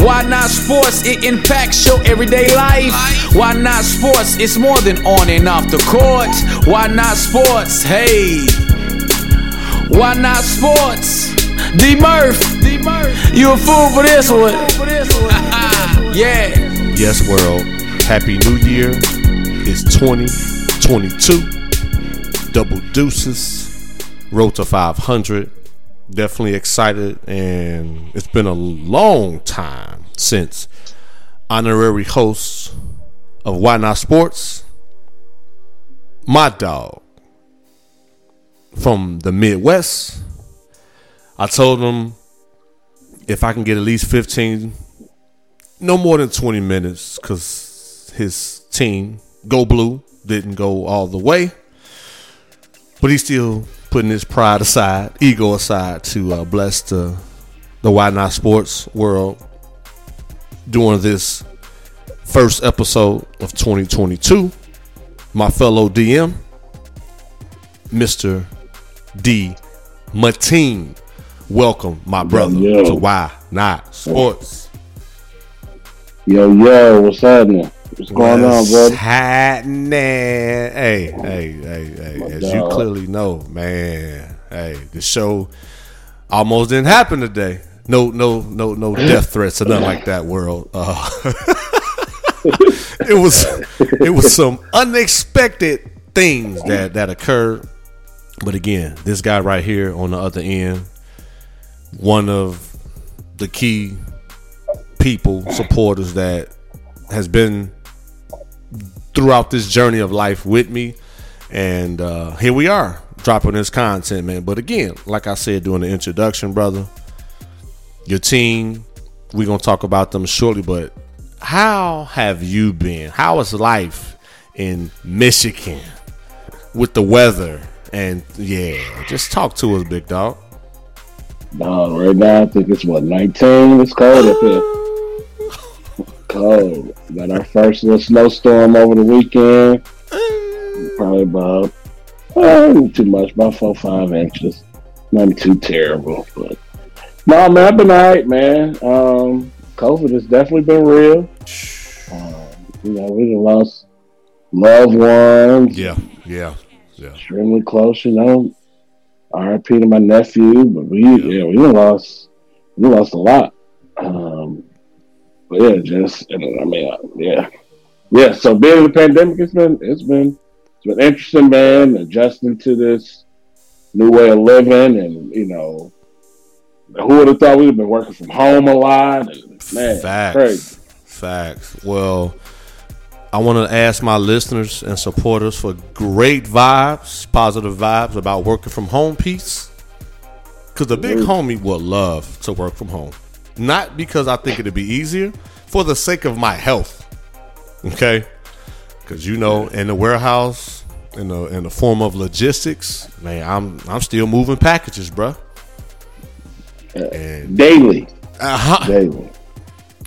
Why not sports? It impacts your everyday life. Why not sports? It's more than on and off the court. Why not sports? Hey. Why not sports? D Murph. D Murph. You a fool for this one. yeah. Yes, world. Happy New Year. It's 2022. Double deuces. Road to 500. Definitely excited. And it's been a long time since honorary host of Why Not Sports, my dog from the Midwest. I told him if I can get at least 15 no more than 20 minutes because his team, Go Blue, didn't go all the way. But he still putting his pride aside, ego aside to uh, bless the, the Why Not Sports world during this first episode of 2022. My fellow DM, Mr. D. Mateen. Welcome, my brother, yo. to Why Not Sports. Yo, yo, what's happening? What's going on, What's brother? happening? Hey, hey, hey, hey. As you clearly know, man. Hey, the show almost didn't happen today. No, no, no, no death threats or nothing like that. World. Uh, it was, it was some unexpected things that that occurred. But again, this guy right here on the other end, one of the key people, supporters that has been throughout this journey of life with me. And uh, here we are dropping this content, man. But again, like I said during the introduction, brother, your team, we're going to talk about them shortly. But how have you been? How is life in Michigan with the weather? And yeah, just talk to us, big dog. No, right now I think it's what 19. It's cold up here. Cold. Got our first little snowstorm over the weekend. Probably about not too much, about four five inches. Nothing too terrible, but no, man, I've been alright, man. Um, COVID has definitely been real. Um, you know, we lost loved ones. Yeah, yeah, yeah. extremely close, you know. RIP to my nephew, but we yeah, we lost we lost a lot. Um but yeah, just and I mean yeah. Yeah, so being in the pandemic it's been it's been it's been interesting, man, adjusting to this new way of living and you know who would have thought we'd have been working from home a lot and man Facts. crazy. Facts. Well, I want to ask my listeners and supporters for great vibes, positive vibes about working from home piece. Because the big mm. homie would love to work from home. Not because I think it'd be easier, for the sake of my health. Okay? Because you know, in the warehouse, in the in the form of logistics, man, I'm I'm still moving packages, bruh. And Daily. uh-huh. Daily.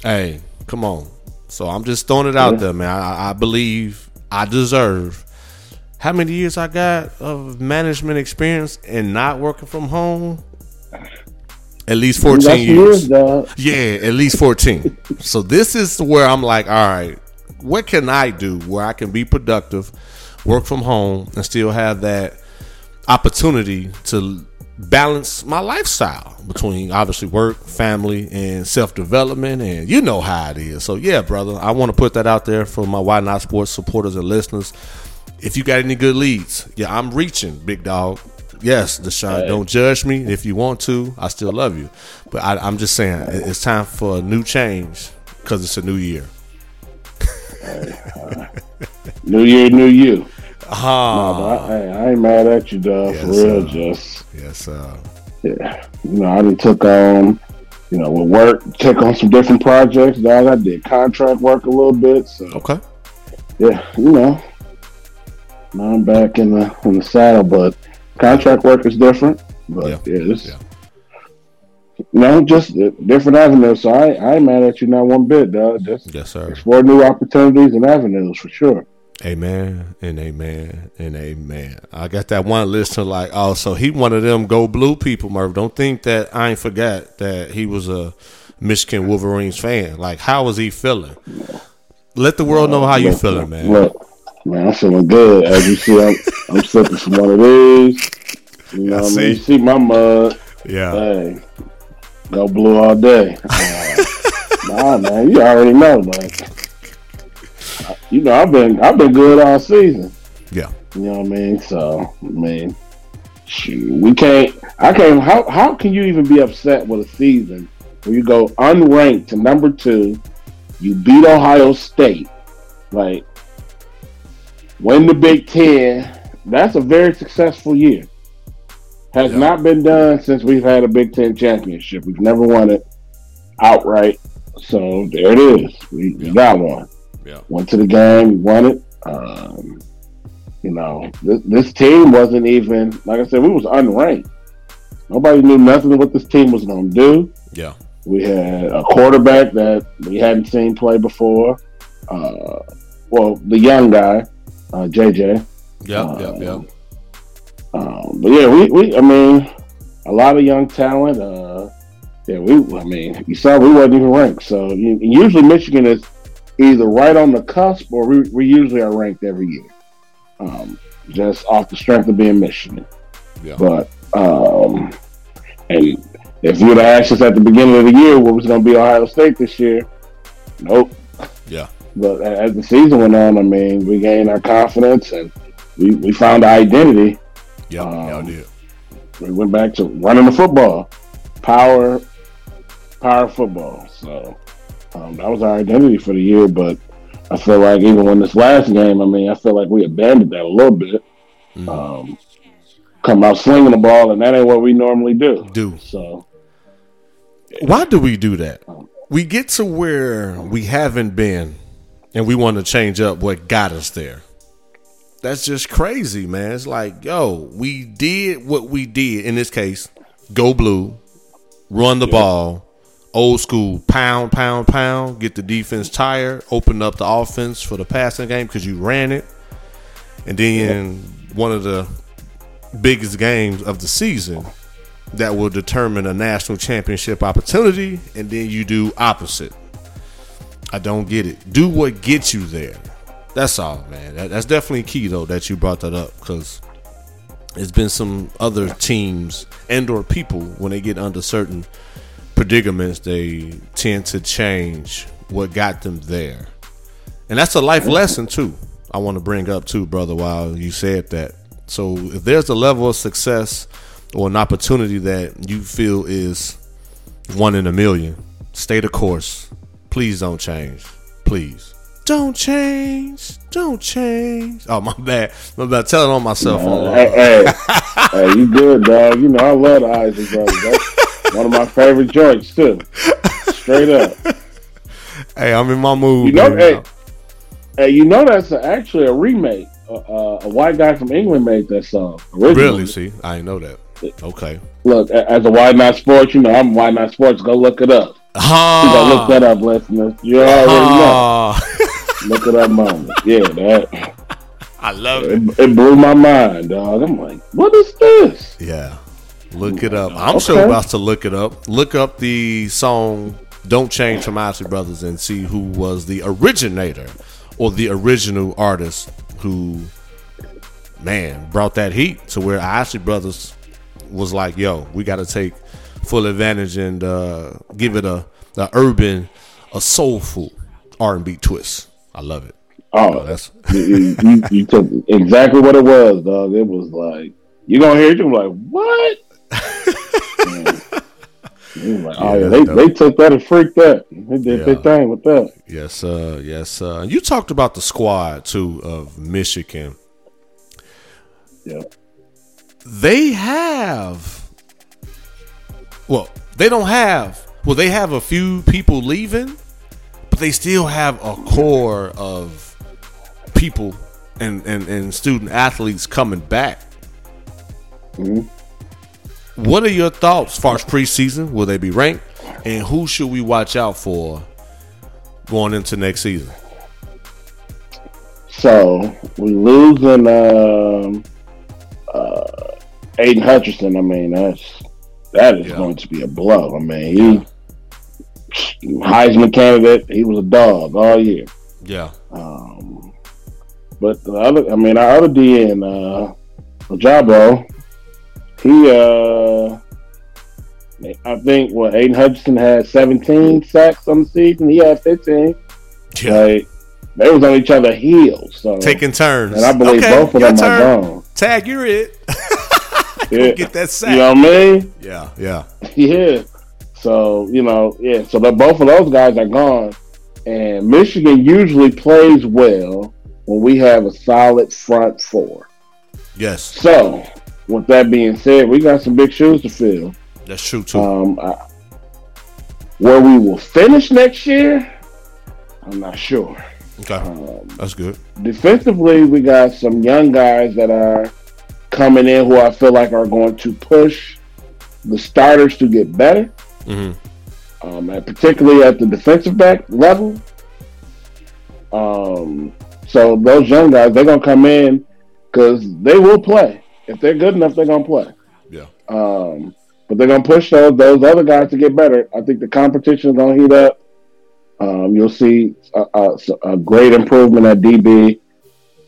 Hey, come on. So I'm just throwing it out Yeah. there, man. I, I believe I deserve. How many years I got of management experience and not working from home? At least 14 some years. Yeah, at least 14. so this is where I'm like, all right, what can I do where I can be productive, work from home, and still have that opportunity to balance my lifestyle between obviously work, family, and self development. And you know how it is. So, yeah, brother, I want to put that out there for my Why Not Sports supporters and listeners. If you got any good leads, yeah, I'm reaching, big dog. Yes, Deshaun, don't judge me if you want to. I still love you. But I, I'm just saying, it's time for a new change because it's a new year. New year, new you. Ah, I, hey, I ain't mad at you, dog. Yes, for real, sir. just yes, uh, yeah. You know, I done took on, you know, with work, took on some different projects, dog. I did contract work a little bit, so okay. yeah, you know, now I'm back in the in the saddle, but contract work is different. But Yeah. yeah, Yeah. no, just different avenues. So I I ain't mad at you not one bit, dog. Just Yes, sir. explore new opportunities and avenues for sure. Amen and amen and amen. I got that one listener like, oh, so he one of them go blue people, Murph. Don't think that I ain't forgot that he was a Michigan Wolverines fan. Like, how was he feeling? Let the world know how you feeling, man. Look, man, I'm feeling good. As you see, I'm, I'm sipping some one of these. You know I what I see. mean? You see my mug. Yeah. Hey, go blue all day. Uh, nah, man, you already know, man. You know, I've been I've been good all season. Yeah. You know what I mean? So, I mean, shoot, we can't. I can't. How how can you even be upset with a season where you go unranked to number two, you beat Ohio State, like win the Big Ten? That's a very successful year. Has Yeah. not been done since we've had a Big Ten championship. We've never won it outright. So there it is. We, we got one Yeah. went to the game, we won it. Um, you know, this, this team wasn't even like I said, we was unranked. Nobody knew nothing what this team was going to do. Yeah. We had a quarterback that we hadn't seen play before. Uh, well, the young guy, uh, JJ. Yep. Yep. Yep. Um, but yeah, we, we, I mean, a lot of young talent. Uh, yeah, we, I mean, you saw we wasn't even ranked. So you, usually Michigan is either right on the cusp or we, we usually are ranked every year. Um, just off the strength of being Michigan. Yeah. But, um, and if you would have asked us at the beginning of the year what was going to be Ohio State this year, nope. Yeah. But as the season went on, I mean, we gained our confidence and we, we found our identity. Y'all Um, did. we went back to running the football, power, power football. So um, that was our identity for the year. But I feel like even when this last game, I mean, I feel like we abandoned that a little bit. Mhm. Um, come out slinging the ball, and that ain't what we normally do. Do. So Why do we do that? We get to where we haven't been, and we want to change up what got us there. That's just crazy, man. It's like, yo, we did what we did. In this case, go blue, run the ball, old school, pound, pound, pound, get the defense tired, open up the offense for the passing game because you ran it. And then one of the biggest games of the season that will determine a national championship opportunity, and then you do opposite. I don't get it. Do what gets you there. That's all, man. That, that's definitely key though that you brought that up because it's been some other teams and or people when they get under certain predicaments, they tend to change what got them there, and that's a life lesson too. I want to bring up too, brother. While you said that, so if there's a level of success or an opportunity that you feel is one in a million, stay the course. Please don't change. Please. Don't change. Don't change. Oh my bad. My bad. Telling on myself. on, uh, hey, hey, hey, you good, dog? You know I love the Isley brothers. That's one of my favorite joints too. Straight up. hey, I'm in my mood. You know, hey, now. hey, you know that's a, actually a remake. Uh, uh, a white guy from England made that song. Originally. Really? See, I didn't know that. Okay. Look, as a white not sports, you know I'm white not sports. Go look it up. Gotta look Ah, that up, listeners. You already know. ah. Look at that moment. Yeah, that I love it. it, it blew my mind, dog. I'm like, what is this? Yeah. Look it up. I'm Okay. sure about to look it up. Look up the song Don't Change from Isley Brothers and see who was the originator or the original artist who, man, brought that heat to where Isley Brothers was like, yo, we got to take full advantage and uh, give it a, a urban, a soulful R&B twist. I love it. Oh, That's you, you, you, took exactly what it was, dog. It was like you gonna hear it, you're like, what? Like, oh Yeah, yeah, they, dope. they took that and freaked that. They did Yeah. their thing with that. Yes, uh, yes. Uh, you talked about the squad too of Michigan. Yeah. They have, well, they don't have. Well, they have a few people leaving, but they still have a core of people and, and, and student athletes coming back. Mhm. What are your thoughts as far as preseason? Will they be ranked? And who should we watch out for going into next season? So we losing um, uh, Aidan Hutchinson. I mean, that's that is Yeah. going to be a blow. I mean, he Heisman candidate. He was a dog all year. Yeah. Um, but the other, I mean, our other DN, uh, Jabo, he, uh, I think what Aidan Hutchinson had 17 sacks on the season. He had 15. Yeah. Like they was on each other heels. So Taking turns. and I believe Okay, both of them are gone. Tag, you're it. Yeah. Get that sack. You know what I mean? Yeah, yeah. Yeah. So, you know, yeah, so the, both of those guys are gone. And Michigan usually plays well when we have a solid front four. Yes, So, with that being said, we got some big shoes to fill. that's true too. Um, I, where we will finish next year, I'm not sure. okay, Um, that's good. defensively, we got some young guys that are coming in who I feel like are going to push the starters to get better, hmm um, and particularly at the defensive back level. Um, so those young guys, they're gonna come in because they will play. If they're good enough, they're gonna play. Yeah. Um, but they're gonna push those those other guys to get better. I think the competition is gonna heat up. Um, you'll see a, a, a great improvement at DB.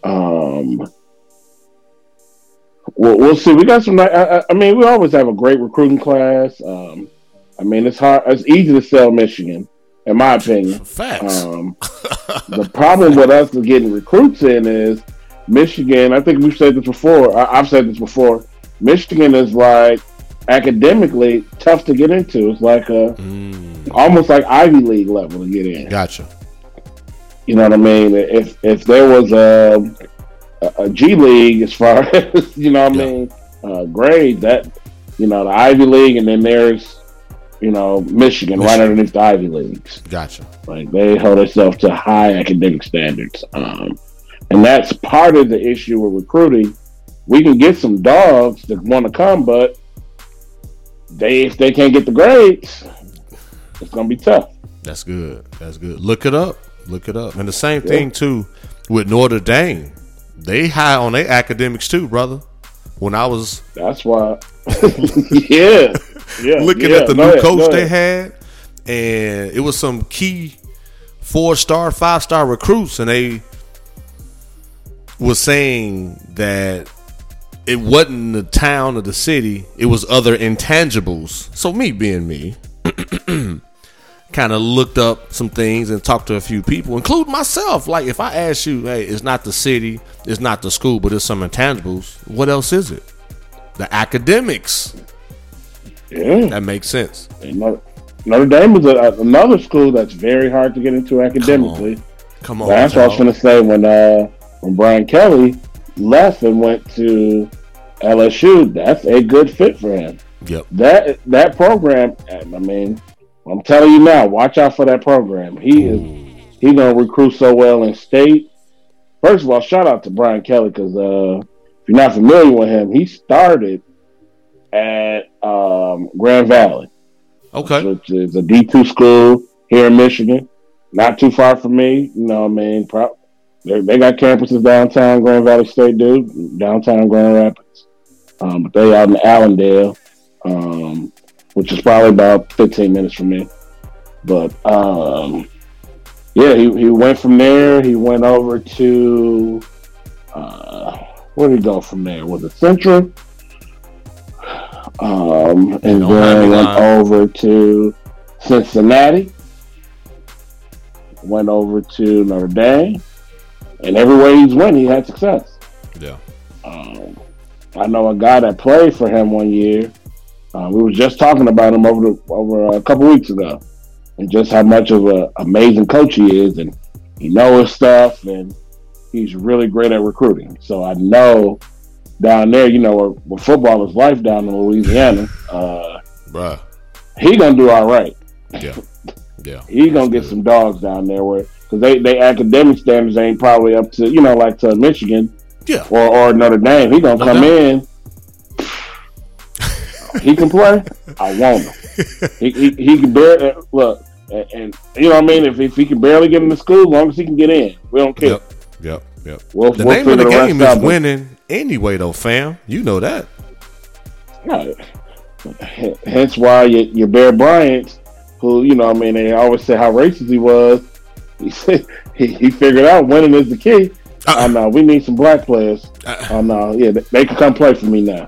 Um, we'll, we'll see. We got some. I, I- I mean, we always have a great recruiting class. Um, I mean, it's hard. It's easy to sell Michigan, in my opinion. Facts. Um, the problem with us getting recruits in is Michigan. I think we've said this before. I, I've said this before. Michigan is like academically tough to get into. It's like a Mm, almost like Ivy League level to get in. gotcha. You know what I mean? If if there was a a, a G League as far as you know what I mean uh, grade that you know the Ivy League and then there's you know Michigan, right Michigan. underneath the Ivy Leagues. Gotcha. Like they hold themselves to high academic standards, um, and that's part of the issue with recruiting. We can get some dogs that want to come, but they if they can't get the grades, it's gonna be tough. That's good. That's good. Look it up. Look it up. And the same thing too with Notre Dame. They high on their academics too, brother. When I was That's why. yeah, yeah. looking yeah, at the go new ahead, coach they had, and it was some key four star, five star recruits, and they was saying that it wasn't the town or the city, it was other intangibles. So me being me, kind of looked up some things and talked to a few people, including myself. Like if I ask you, hey, it's not the city, it's not the school, but it's some intangibles. What else is it? The academics. Yeah, That makes sense. Notre, Notre Dame is a, another school that's very hard to get into academically. Come on. That's what I was going to say when uh, when Brian Kelly left and went to LSU. That's a good fit for him. Yep. That that program. I mean, I'm telling you now. Watch out for that program. He is he gonna recruit so well in state. First of all, shout out to Brian Kelly because uh, if you're not familiar with him, he started at um, Grand Valley, Okay. which is a D2 school here in Michigan, not too far from me. You know, what I mean, Pro- they they got campuses downtown Grand Valley State, dude, downtown Grand Rapids, um, but they out in Allendale, um, which is probably about 15 minutes from me. But um, yeah, he, he went from there. He went over to uh, where did he go from there? Was it Central? Um, and Don't then went lying. over to Cincinnati. Went over to Notre Dame, and everywhere he's went, he had success. Yeah. Um, I know a guy that played for him one year. Uh, we were just talking about him over the, over a couple weeks ago, and just how much of an amazing coach he is, and he knows his stuff, and he's really great at recruiting. So I know down there, you know, where, where football is life down in Louisiana, uh, Bruh. he gonna do all right. Yeah. Yeah. He gonna get some dogs down there where because they they academic standards ain't probably up to you know like to Michigan Yeah. or or Notre Dame. He gonna No come doubt. in. He can play. I want him. He he, he can barely uh, look. And, and you know what I mean. If, if he can barely get into school, as long as he can get in, we don't care. Yep. Yep. Yep. We'll, The we'll name of the figure game is out, winning anyway, though, fam. You know that. Right. Hence why your, your Bear Bryant, who you know, I mean, they always say how racist he was. He said he, he figured out winning is the key. Uh-uh. Oh no, we need some black players. Uh-uh. Oh no, yeah, they, they can come play for me now.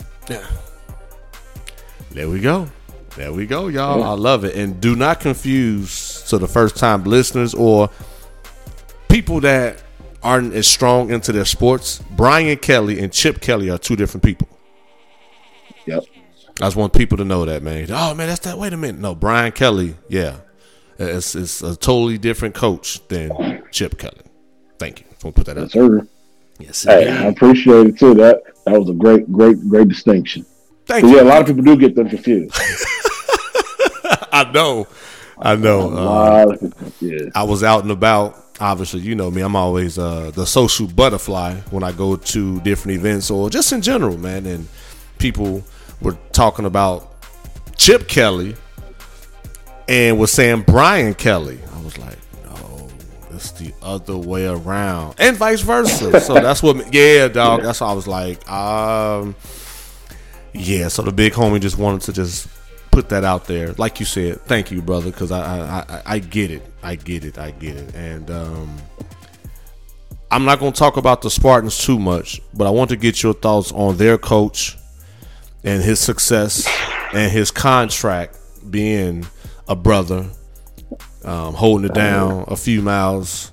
There we go. There we go, y'all. I love it. And do not confuse to the first time listeners or people that aren't as strong into their sports. Brian Kelly and Chip Kelly are two different people. Yep. I just want people to know that, man. Oh man, that's that. Wait a minute. No, Brian Kelly, yeah. It's, it's a totally different coach than Chip Kelly. Thank you. Just want to put that out. Yes, sir. Yes, Hey, I appreciate it too. That that was a great, great, great distinction. Thank you. yeah, a lot of people do get them confused. I know. I know. Uh, lot of people- yeah. I was out and about. Obviously, you know me. I'm always uh, the social butterfly when I go to different events or just in general, man. And people were talking about Chip Kelly and was saying Brian Kelly. I was like, no, it's the other way around, and vice versa. so that's what, yeah, dog. That's why I was like, um, yeah. So the big homie just wanted to just put that out there, like you said. Thank you, brother, because I, I I I get it. I get it. I get it. And um, I'm not going to talk about the Spartans too much, but I want to get your thoughts on their coach and his success and his contract being a brother, um, holding it down a few miles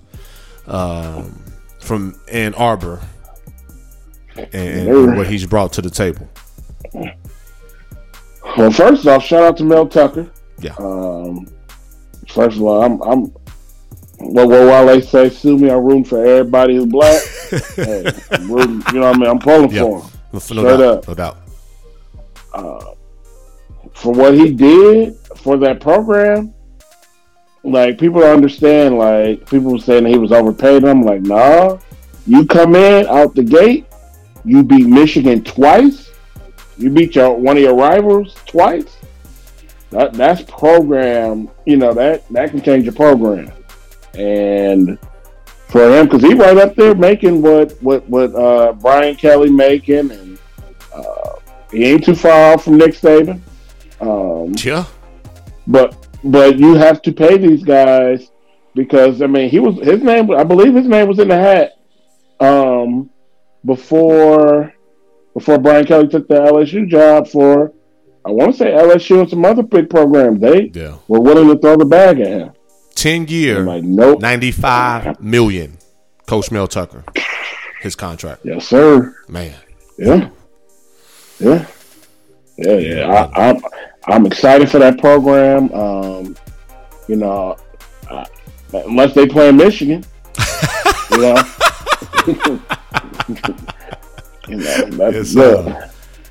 um, from Ann Arbor, and, and what he's brought to the table. Well, first off, shout out to Mel Tucker. Yeah. Um, first of all, I'm, I'm well, while they say sue me, I'm rooting for everybody who's black. hey, I'm rooting, you know what I mean? I'm pulling Yeah. for him. No, Straight doubt. up. No doubt. For what he did for that program, like people don't understand. Like people were saying he was overpaid. I'm like, nah. You come in out the gate, you beat Michigan twice. You beat your one of your rivals twice. That that's program. You know that that can change your program. And for him, because he right up there making what what what uh, Brian Kelly making, and uh, he ain't too far off from Nick Saban. Um, Yeah. but but you have to pay these guys because I mean he was his name I believe his name was in the hat um before before Brian Kelly took the LSU job for I want to say LSU and some other big programs they Yeah. were willing to throw the bag at him. Ten year, I'm like nope, 95 million. Coach Mel Tucker, his contract. yes sir, Man, yeah, yeah, yeah, yeah. I, I'm I'm excited for that program. Um, you know, unless they play in Michigan, you know. you know, that's, Yes, look,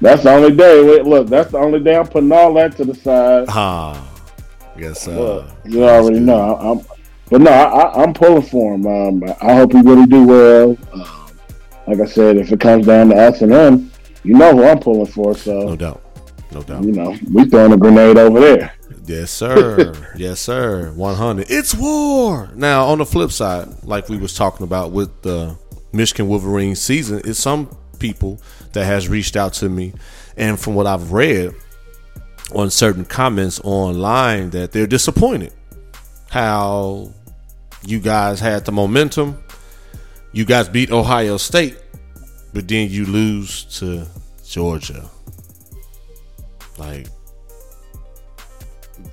that's the only day. Wait, Look, that's the only day I'm putting all that to the side. ah, yes, uh, you already know. I, I'm, but no, I, I'm pulling for him. Um, I hope he really do well. Um, like I said, if it comes down to us and them, you know who I'm pulling for. So no doubt, no doubt. you know, we throwing a grenade over there. Yes, sir. yes, sir. One hundred. It's war. Now, on the flip side, like we was talking about with the Michigan Wolverines season, it's some people that has reached out to me, and from what I've read on certain comments online, that they're disappointed how you guys had the momentum. You guys beat Ohio State, but then you lose to Georgia. Like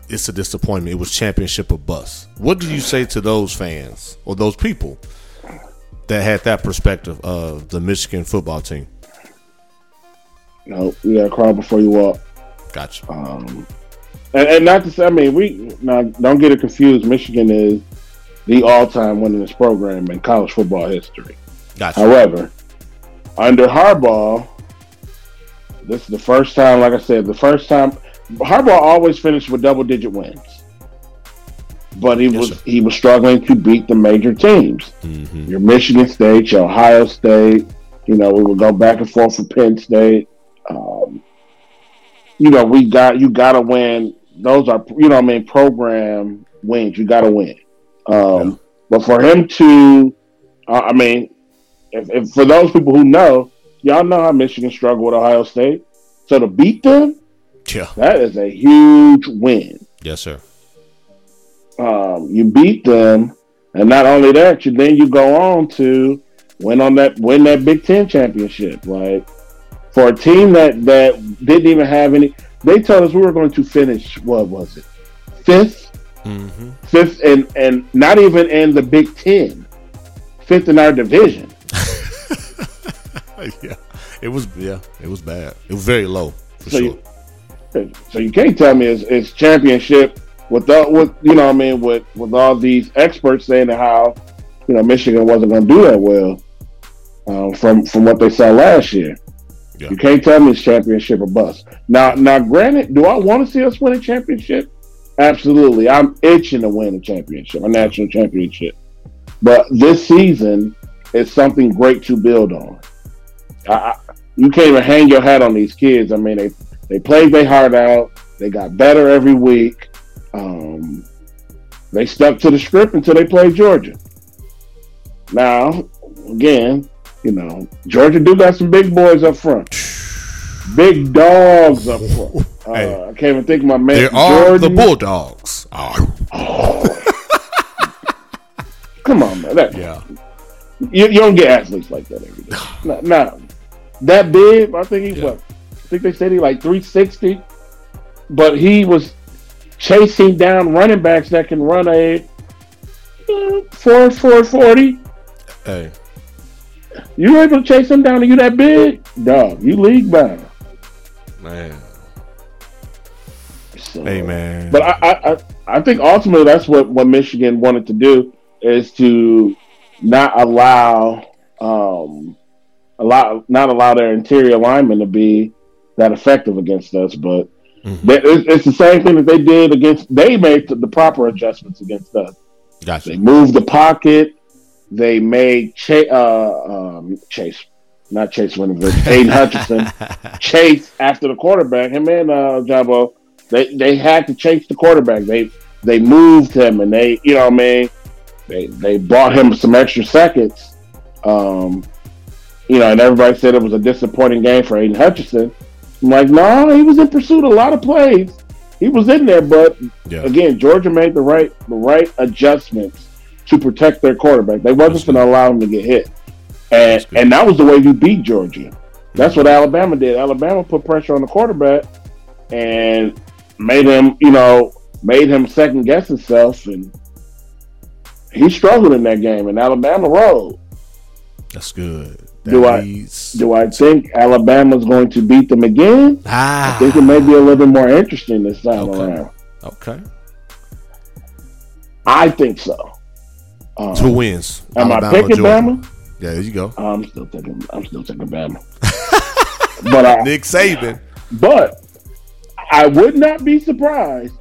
it's a disappointment. It was championship or bust. What do you say to those fans or those people that had that perspective of the Michigan football team? You know, we gotta crawl before you walk. Gotcha. Um, and, and not to say, I mean, we now don't get it confused. Michigan is the all-time winningest program in college football history. Gotcha. However, under Harbaugh, this is the first time, like I said, the first time Harbaugh always finished with double-digit wins. But he Yes, was sir. he was struggling to beat the major teams. Mhm. Your Michigan State, your Ohio State. You know, we would go back and forth for Penn State. Um, you know, we got you got to win. Those are you know, I mean, program wins. You got to win. Um, Yeah. But for him to, uh, I mean, if, if for those people who know, y'all know how Michigan struggled with Ohio State. So to beat them, Yeah. that is a huge win. Yes, sir. Um, you beat them, and not only that, you then you go on to win on that win that Big Ten championship. Like for a team that that didn't even have any, they told us we were going to finish. What was it? Fifth, hmm fifth, and and not even in the Big Ten, fifth in our division. yeah. It was yeah. It was bad. It was very low for So sure. you- So you can't tell me it's, it's championship with the, with you know I mean with with all these experts saying how you know Michigan wasn't going to do that well um, from from what they saw last year. Yeah. You can't tell me it's championship or bust. Now now granted, do I want to see us win a championship? Absolutely, I'm itching to win a championship, a national championship. But this season is something great to build on. I, I, you can't even hang your hat on these kids. I mean, they they played their heart out. They got better every week. Um, they stuck to the script until they played Georgia. Now, again, you know, Georgia do got some big boys up front, big dogs up front. Uh, Hey. I can't even think of my man. They are the Bulldogs. Oh, Come on, man. That, yeah. you, you don't get athletes like that every day. Nah, nah. that big. I think he's Yeah. what? I think they said he like three sixty, but he was chasing down running backs that can run a four four forty. Hey, You able to chase them down Are you that big? Dog, you league bound. man. So, Hey, man. But I, I, I, I think ultimately that's what, what Michigan wanted to do is to not allow um allow not allow their interior linemen to be that effective against us. But Mhm. it's, it's the same thing that they did against. They made the, proper adjustments against us. They Gotcha. moved the pocket. They made Chase, uh, um, Chase, not Chase Winovich, Aidan Hutchinson chase after the quarterback. Him and uh, Jabo, they they had to chase the quarterback. They they moved him and they, you know, what I mean, they they bought him some extra seconds. Um, you know, and everybody said it was a disappointing game for Aidan Hutchinson. I'm like, no, he was in pursuit of a lot of plays. He was in there, but Yeah. again, Georgia made the right the right adjustments to protect their quarterback. They wasn't going to allow him to get hit, and and that was the way you beat Georgia. That's what Alabama did. Alabama put pressure on the quarterback and made him, you know, made him second guess himself, and he struggled in that game. And Alabama rolled. That's good. Do I- leads- Do I think Alabama's going to beat them again? Ah. I think it may be a little bit more interesting this time Okay. around. Okay. I think so. Um, Two wins. am I Alabama, picking Georgia. Bama? Yeah, there you go. I'm still taking. I'm still taking Bama. but I, Nick Saban. but I would not be surprised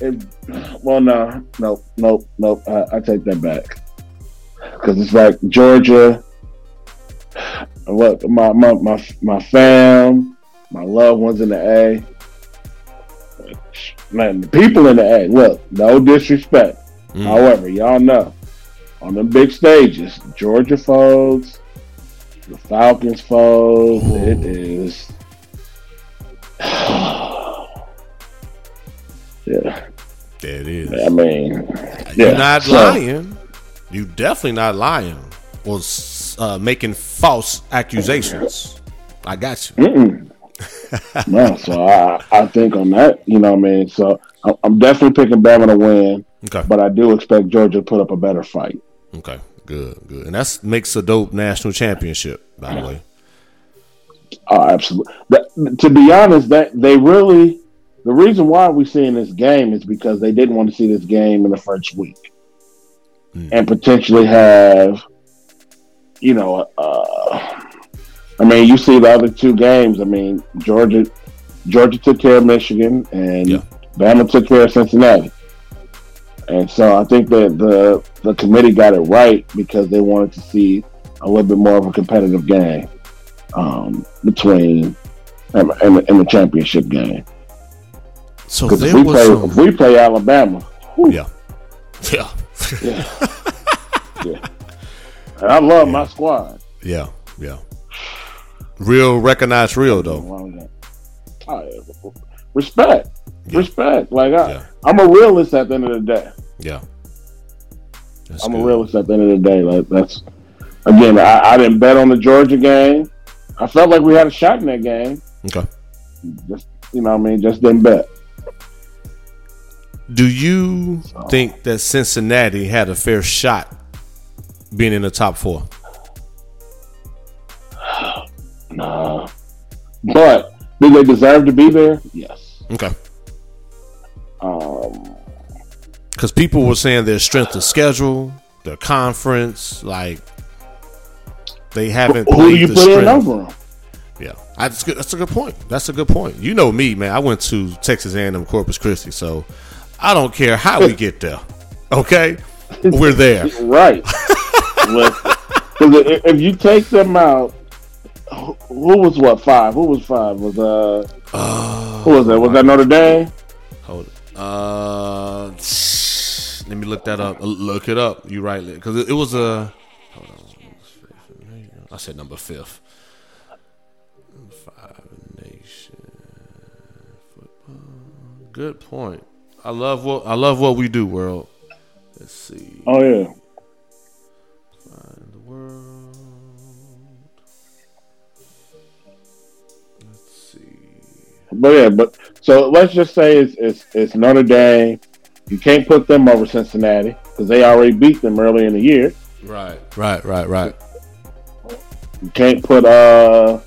if. Well, no, no, no, no. I, I take that back because it's like Georgia. What my my my my fam, my loved ones in the A. Man, the people in the A. Look, no disrespect. Mm. However, y'all know on the big stages, Georgia folds, the Falcons fold. Ooh. It is. yeah, There it is. I mean, You're not so- lying. You definitely not lying or uh, making false accusations. I got you. Mm-mm. no, so I, I think on that, you know what I mean? So I'm definitely picking Bama to win, Okay. but I do expect Georgia to put up a better fight. Okay. Good. Good. And that makes a dope national championship. By the way. Oh, absolutely. That, to be honest, that they really the reason why we're seeing this game is because they didn't want to see this game in the first week Mm. and potentially have, you know, uh, I mean, you see the other two games. I mean, Georgia, Georgia took care of Michigan, and Yeah. Bama took care of Cincinnati. And so I think that the the committee got it right because they wanted to see a little bit more of a competitive game um, between and, and, and the championship game. So if we was play some, if we play Alabama, whew, yeah, yeah, yeah. And I love my squad. yeah, yeah. Real recognized real though. Respect, Yeah. respect. Like I, Yeah. I'm a realist at the end of the day. Yeah. That's I'm good. a realist at the end of the day. Like that's again, I, I didn't bet on the Georgia game. I felt like we had a shot in that game. Okay. Just you know, what I mean, just didn't bet. Do you think that Cincinnati had a fair shot being in the top four? Nah, but do they deserve to be there? Yes. Okay. Um, Because people were saying their strength of schedule, their conference, like they haven't who do you put in over them? Yeah, I, that's, good, that's a good point. That's a good point. You know me, man. I went to Texas A&M Corpus Christi, so I don't care how we get there. Okay, we're there. Right. Because if you take them out, who was what five? Who was five? Was uh, who was that? Was that Notre Dame? Hold it. Uh, let me look that up. Look it up. You right, because it, it was a. Hold on. I said number fifth. Five Nation football. Good point. I love what I love what we do, world. Let's see. Oh yeah. But yeah, but so let's just say it's it's, it's Notre Dame. You can't put them over Cincinnati because they already beat them early in the year. Right. Right. Right. Right. You can't put uh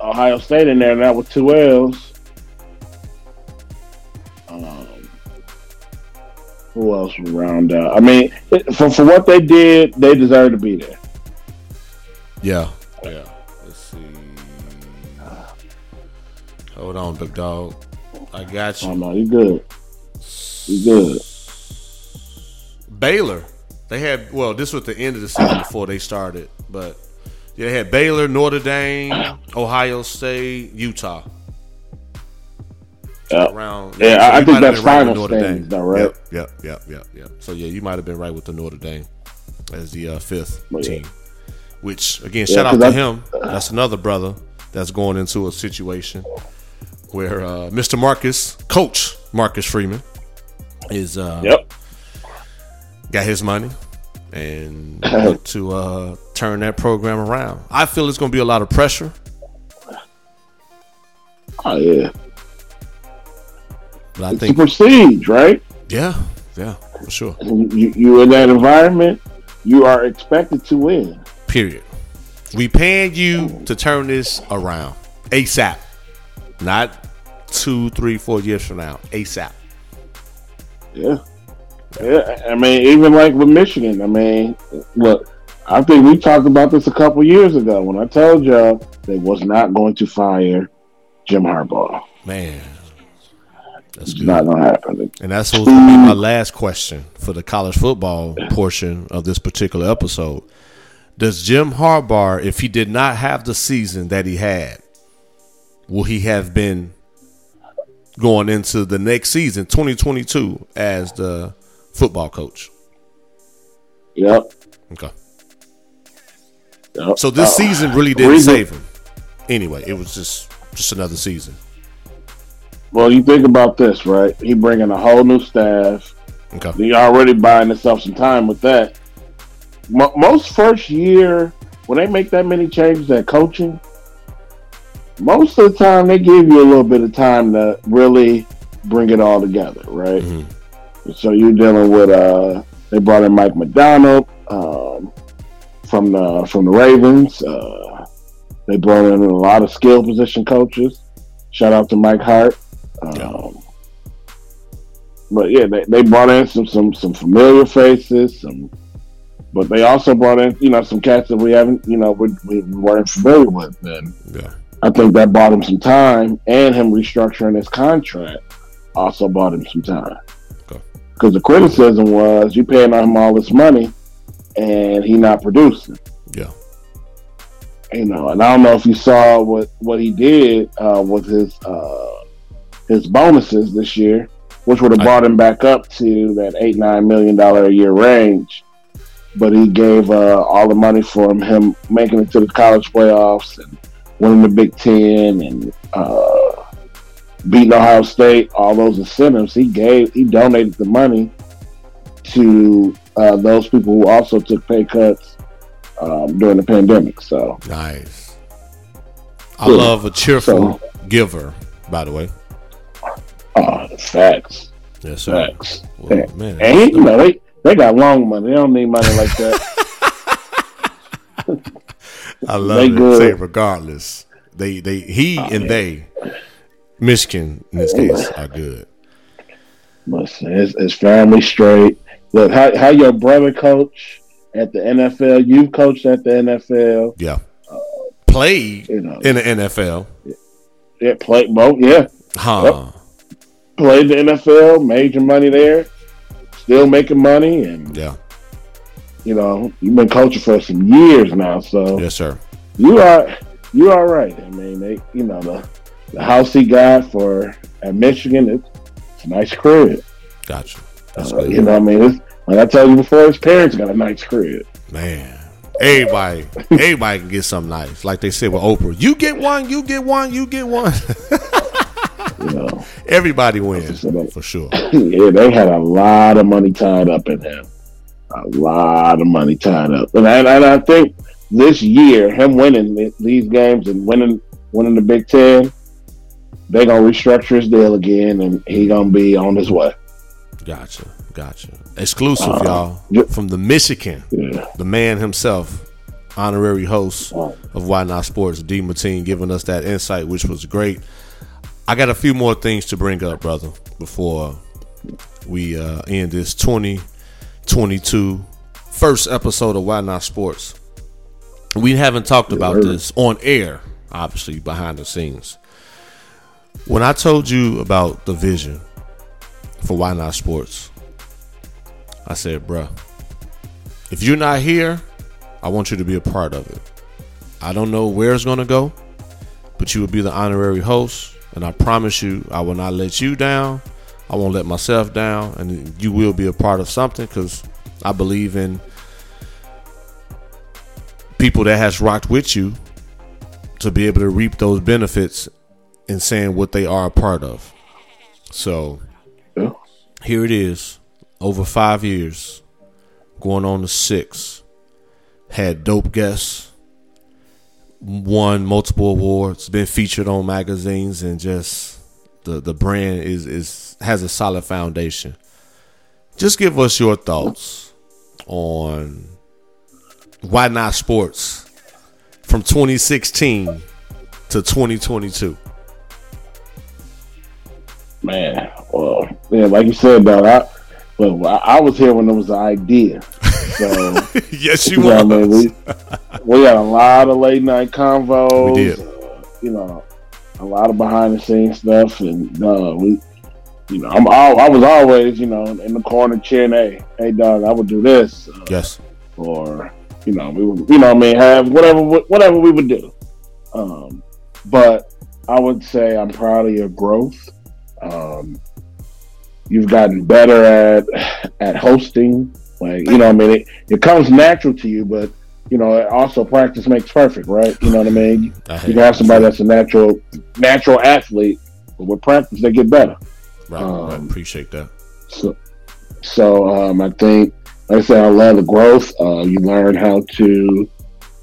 Ohio State in there now with two L's. Um, who else would round out? I mean, for for what they did, they deserve to be there. Yeah. Yeah. Hold on, big dog. I got you. Oh no, you good. You good. Baylor. They had well, this was the end of the season before they started, but yeah, they had Baylor, Notre Dame, Ohio State, Utah. Yeah. Around, Yeah, I- so I think that's right final Notre standings, Dame. though, right? Yep, yep, yep, yep, yep. So yeah, you might have been right with the Notre Dame as the uh, fifth yeah. team. Which again, Yeah, shout out to I- him. That's another brother that's going into a situation where uh, Mr. Marcus, Coach Marcus Freeman, is uh, Yep. got his money and to uh, turn that program around. I feel it's going to be a lot of pressure. Oh yeah. But I It's think, prestige, right? yeah, yeah, for sure. You, you in that environment, you are expected to win. Period. We paying you to turn this around ASAP, not two, three, four years from now. ASAP. Yeah. Yeah. I mean, even like with Michigan, I mean, look, I think we talked about this a couple years ago when I told y'all they was not going to fire Jim Harbaugh. Man, that's good. not going to happen. And that's supposed to be my last question for the college football portion of this particular episode. Does Jim Harbaugh, if he did not have the season that he had, will he have been going into the next season, 2022, as the football coach? Yep. Okay. yep. So this Uh, season really didn't reason- save him. Anyway, it was just just another season. Well, you think about this, right? He bringing a whole new staff. Okay. He already buying himself some time with that. Mo- most first year, when they make that many changes at coaching, most of the time they give you a little bit of time to really bring it all together, right? Mhm. So you're dealing with uh, they brought in Mike Macdonald um, from the from the Ravens. Uh, they brought in a lot of skill position coaches. Shout out to Mike Hart. Um, Yeah. But yeah, they, they brought in some some some familiar faces. Some, but they also brought in you know some cats that we haven't you know we, we weren't familiar with. And Yeah. I think that bought him some time, and him restructuring his contract also bought him some time. Okay. because the criticism was you paying him all this money and he not producing. Yeah. You know, and I don't know if you saw what what he did uh, with his uh, his bonuses this year, which would have I- brought him back up to that eight nine million dollar a year range. But he gave uh, all the money for him, him making it to the college playoffs and winning the Big Ten and uh, beating Ohio State. All those incentives he gave, he donated the money to uh, those people who also took pay cuts um, during the pandemic. So, Nice. I Yeah. love a cheerful giver, by the way. uh, facts, Yes, sir. facts. Well, man, And you know they they got long money. They don't need money like that. I love they it. good. Say regardless. They they he ah, and they Michigan in this case are good. Listen, it's, it's family straight. Look, how how your brother coach at the NFL? You've coached at the NFL. Yeah. Uh, played You know, in the NFL. it played both. Yeah, Huh. played the NFL, made your money there, still making money, and Yeah. You know you've been coaching for some years now. So Yes, sir. you are you all right. I mean, they you know the the house he got for at Michigan. It's, it's a nice crib. Gotcha. That's Uh, good. you know, what I mean, it's, like I told you before, his parents got a nice crib. Man. Everybody everybody can get something nice. Like they said with Oprah. You get one, you get one, you get one. You know, Everybody wins for sure. yeah, they had a lot of money tied up in him. A lot of money tied up, and I, and I think this year, him winning these games and winning winning the Big Ten, they're gonna restructure his deal again, and he gonna be on his way. Gotcha. Gotcha. Exclusive, Uh, y'all. From the Michigan. Yeah. the man himself, honorary host of Why Not Sports, D. Mateen, giving us that insight, which was great. I got a few more things to bring up, brother, before we uh, end this 2022 first episode of Why Not Sports. We haven't talked about this on air, obviously, behind the scenes. When I told you about the vision for Why Not Sports, I said, bruh, if you're not here, I want you to be a part of it. I don't know where it's going to go, but you will be the honorary host. And I promise you, I will not let you down. I won't let myself down. And you will be a part of something because I believe in people that has rocked with you to be able to reap those benefits in saying what they are a part of. So Yeah. here it is over five years, going on to six. Had dope guests, won multiple awards, been featured on magazines, and just the the brand is is has a solid foundation. Just give us your thoughts on why not sports from 2016 to 2022. Man, well, yeah, like you said, dog. I, well, I, I was here when there was the idea. So yes, you you know, I mean, we we had a lot of late night convos. We did. uh, you know, a lot of behind the scenes stuff, and uh, we, you know, I'm all, I was always, you know, in the corner cheering, hey, hey, dog, I would do this, uh, Yes, or you know, we would, you know, I mean, have whatever, whatever we would do. Um, but I would say I'm proud of your growth. Um, you've gotten better at at hosting. Like you know, I mean, it, it comes natural to you, but you know, also practice makes perfect, right? You know what I mean? I You can have somebody that's a natural natural athlete, but with practice they get better. right, um, Appreciate that. So, so um, I think, like I said, I love the growth. Uh, you learn how to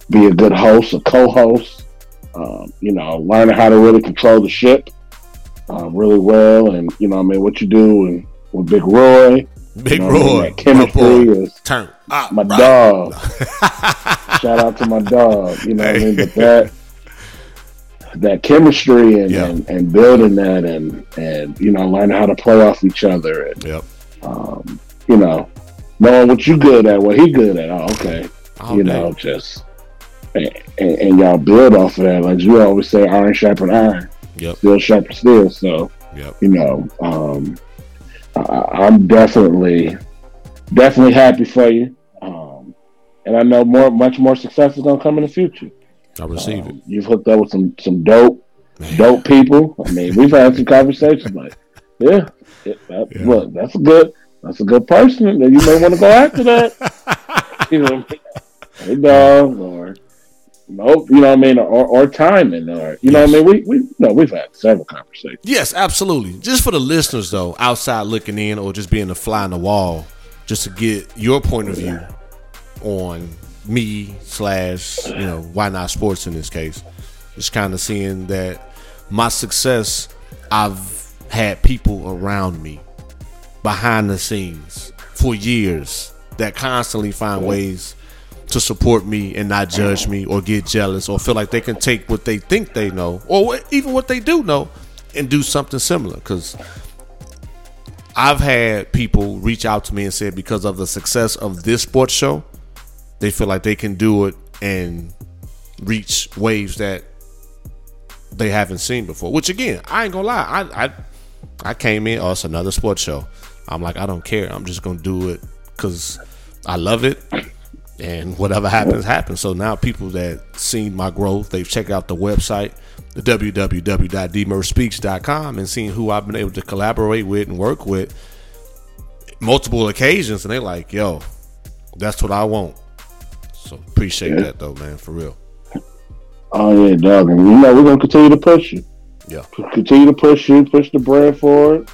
be a good host, a co-host. Um, you know, learning how to really control the ship uh, really well, and you know, I mean, what you do and with Big Roy, Big you know, what I mean, Roy, chemistry is turn up, my right. dog. Shout out to my dog. You know what I mean? But that that chemistry and, Yeah. and, and building that and and you know learning how to play off each other and Yep. um, you know knowing what you good at, what he good at. Oh, okay, All you day. know, just and, and, y'all build off of that. Like you always say, iron sharpen iron, Yep. steel sharpen steel. So Yep. you know, um, I, I'm definitely, definitely happy for you. Um, and I know more, much more success is gonna come in the future. I receive Um, you've hooked up with some some dope, dope people. I mean, we've had some conversations like, yeah, yeah, that, Yeah. look, that's a good, that's a good person. And you may want to go after that. you know, hey dog, or nope, you know what I mean, or, or timing, or uh, you know what I mean. We we no, we've had several conversations. Yes, absolutely. Just for the listeners, though, outside looking in or just being a fly on the wall, just to get your point of view on me slash you know why not sports in this case. Just kind of seeing that my success, I've had people around me behind the scenes for years that constantly find ways to support me and not judge me or get jealous or feel like they can take what they think they know or even what they do know and do something similar. Because i've had people reach out to me and said because of the success of this sports show they feel like they can do it and reach waves that they haven't seen before which again i ain't gonna lie i i, I came in oh it's another sports show. I'm like i don't care. I'm just gonna do it because i love it and whatever happens happens so now people that seen my growth they've checked out the website the www.dmurphspeaks.com and seen who i've been able to collaborate with and work with multiple occasions and they're like yo that's what i want so appreciate Yeah. that though man for real Oh yeah, dog, and you know we're gonna continue to push you. Yeah. continue to push you, push the brand forward.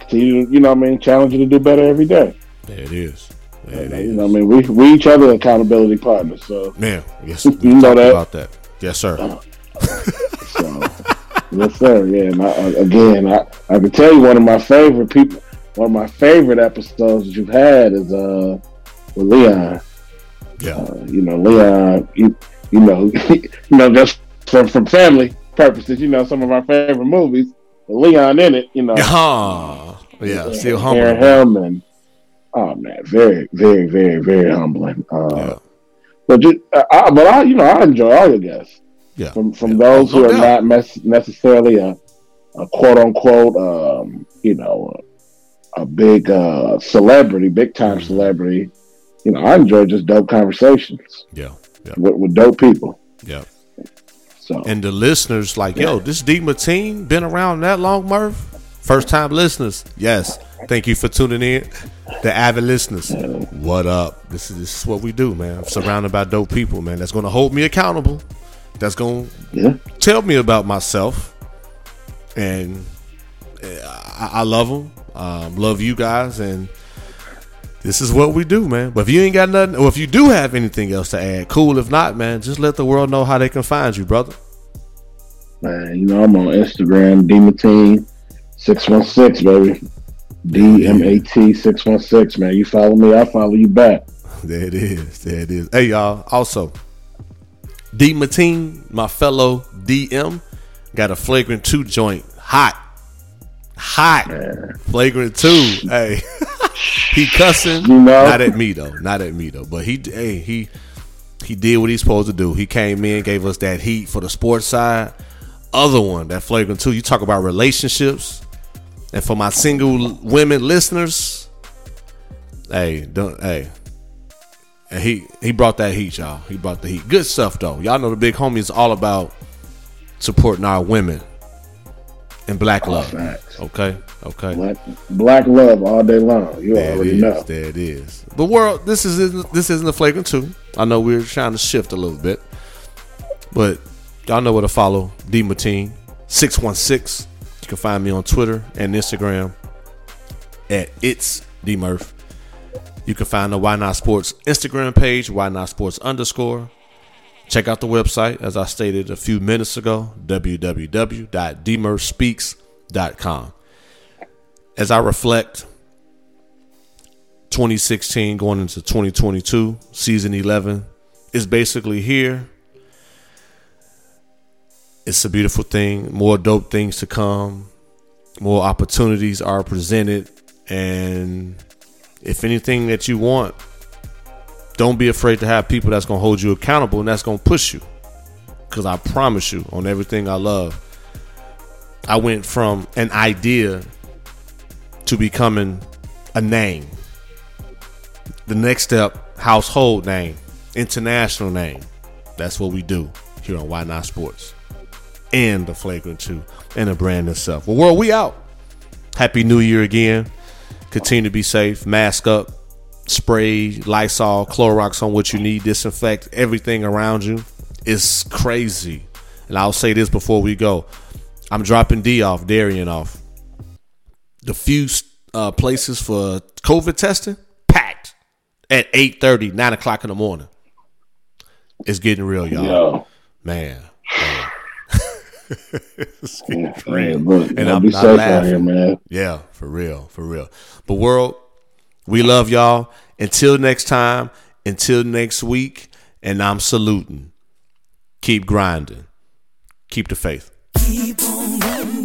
Continue to, you know, what I mean, challenge you to do better every day. there it is it You know, what I mean, we we each other accountability partners. So, man yes You know that. about that yes sir so yes, sir. Yeah, and I, uh, again, I I can tell you one of my favorite people, one of my favorite episodes that you've had is uh with Leon. yeah Uh, you know, Leon. You you know, you know, just from from family purposes. You know, some of our favorite movies. Leon in it. You know, yeah yeah still humble him and oh man, very, very, very, very humbling. Uh, yeah But just, uh, I, but I, you know, I enjoy all your guests. yeah From from Yeah. those who are not mes- necessarily a, a quote unquote, um, you know, a, a big uh, celebrity, big time Mm-hmm. celebrity. You know, I enjoy just dope conversations yeah yeah with, with dope people. yeah So and the listeners like, yo, this D Mateen been around that long, Murph? First time listeners, yes. Thank you for tuning in. The avid listeners, what up? This is this is what we do, man. I'm surrounded by dope people, man. That's gonna hold me accountable. That's gonna yeah, tell me about myself, and uh, I, I love them. Um, love you guys, and this is what we do, man. But if you ain't got nothing, or if you do have anything else to add, cool. If not, man, just let the world know how they can find you, brother. man. You know, I'm on Instagram, D Mateen six one six, baby. D M A T six one six, man. You follow me, I follow you back. There it is. There it is. Hey y'all. Also, D Mateen, my fellow DM, got a flagrant two joint. Hot. Hot. Flagrant two. Hey. he cussing. You know? Not at me though. Not at me though. But he hey, he he did what he's supposed to do. He came in, gave us that heat for the sports side. Other one, that flagrant two. You talk about relationships. And for my single women listeners, hey, don't hey. And he he brought that heat, y'all. He brought the heat. Good stuff though. Y'all know the big homie is all about supporting our women and black love. facts. Okay, okay. Black, black love all day long. You There already is. know. There it is. But world, this is this isn't a flagrant two. I know we're trying to shift a little bit, but y'all know where to follow. D Mateen six one six. You can find me on Twitter and Instagram at it's D Murph. You can find the Why Not Sports Instagram page, Why Not Sports underscore. Check out the website, as I stated a few minutes ago, www.dmurphspeaks.com. As I reflect 2016 going into 2022, season 11 is basically here. It's a beautiful thing. More dope things to come. More opportunities are presented. And if anything that you want, don't be afraid to have people that's going to hold you accountable and that's going to push you. Because I promise you, on everything I love, I went from an idea to becoming a name. The next step, household name, international name. That's what we do here on Why Not Sports. And the Flagrant 2 and the brand itself. Well, world, we out. Happy New Year again. Continue to be safe. Mask up. Spray Lysol, Clorox on what you need. Disinfect everything around you. It's crazy. And I'll say this before we go. I'm dropping D off, Darian off. The few uh, places for COVID testing packed at 8 9 o'clock in the morning. It's getting real, y'all. Yo. Man. man. It's Yeah, getting man, look, And and I'm be not safe laughing. here, man. Yeah, for real, for real. But world, we love y'all. Until next time, until next week, and I'm saluting. Keep grinding. Keep the faith. Keep on running, keep